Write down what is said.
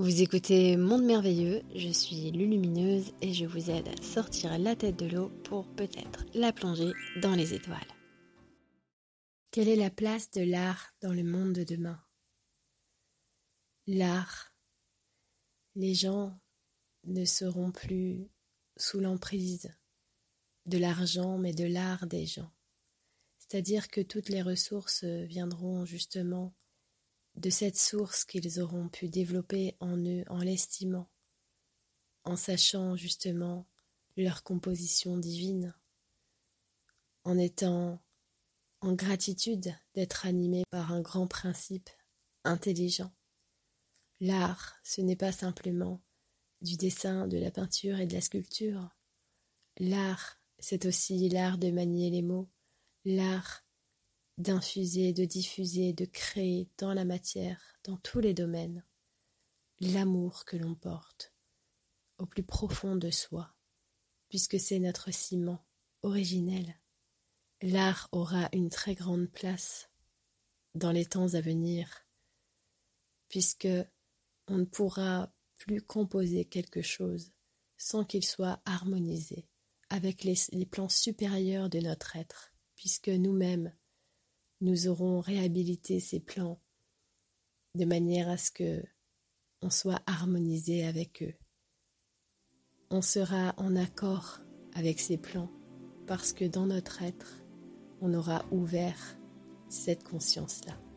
Vous écoutez Monde Merveilleux, je suis Lulumineuse et je vous aide à sortir la tête de l'eau pour peut-être la plonger dans les étoiles. Quelle est la place de l'art dans le monde de demain? L'art. Les gens ne seront plus sous l'emprise de l'argent mais de l'art des gens. C'est-à-dire que toutes les ressources viendront justement de cette source qu'ils auront pu développer en eux en l'estimant, en sachant justement leur composition divine, en étant en gratitude d'être animés par un grand principe intelligent. L'art, ce n'est pas simplement du dessin, de la peinture et de la sculpture. L'art, c'est aussi l'art de manier les mots, l'art d'infuser, de diffuser, de créer dans la matière, dans tous les domaines, l'amour que l'on porte au plus profond de soi, puisque c'est notre ciment originel. L'art aura une très grande place dans les temps à venir, puisque on ne pourra plus composer quelque chose sans qu'il soit harmonisé avec les, les plans supérieurs de notre être, puisque nous-mêmes, nous aurons réhabilité ces plans de manière à ce que on soit harmonisé avec eux. On sera en accord avec ces plans parce que dans notre être, on aura ouvert cette conscience-là.